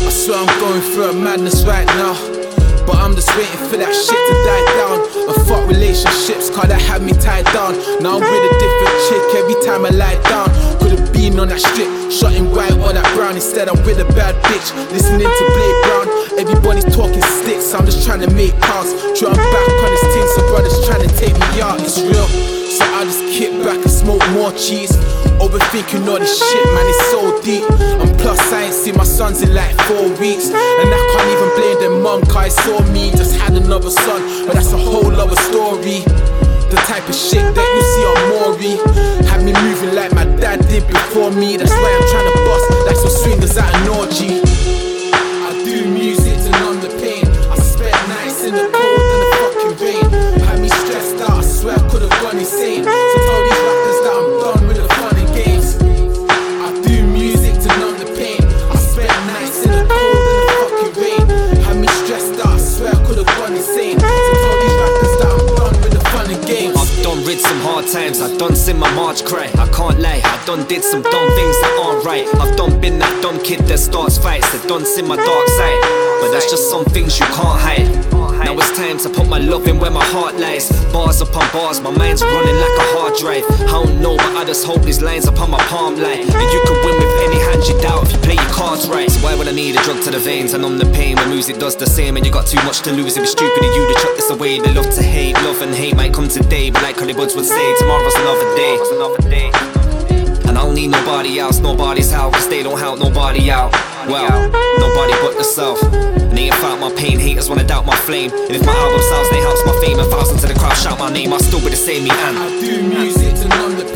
Going through a madness right now. But I'm just waiting for that shit to die down. And fuck relationships, cause that had me tied down. Now I'm with a different chick every time I lie down. Could've been on that strip, shotting white or that brown. Instead, I'm with a bad bitch, listening to Blade Brown. Everybody's talking sticks, I'm just trying to make cars. I'm back on this thing, so brothers trying to take me out. It's real. So I just kick back and smoke more cheese. Overthinking all this shit, man, it's so deep. And plus, sons in like four weeks. And I can't even blame them mum, cause I saw me. Just had another son, but that's a whole other story. The type of shit that you see on Maury I done seen my march cry. I can't lie, I done did some dumb things that aren't right. I've done been that dumb kid that starts fights, that done seen my dark side. But that's just some things you can't hide. Now it's time to put my love in where my heart lies. Bars upon bars, my mind's running like a hard drive. I don't know, but I just hope these lines upon my palm line. And you can win with any hand you doubt if you play your cards right. So why would I need a drug to the veins? I numb the pain when music does the same. And you got too much to lose. It'd be stupid of you to chuck this away. They love to hate, love and hate might come today. But like Hollywoods would say, tomorrow's another day. Another day. And I don't need nobody else, nobody's help, cause they don't help nobody out. Well, nobody but yourself. They ain't my pain, haters wanna doubt my flame. And if my album sells, they helps my fame. And thousands of the crowd shout my name, I'll still be the same me and. I do music to numb the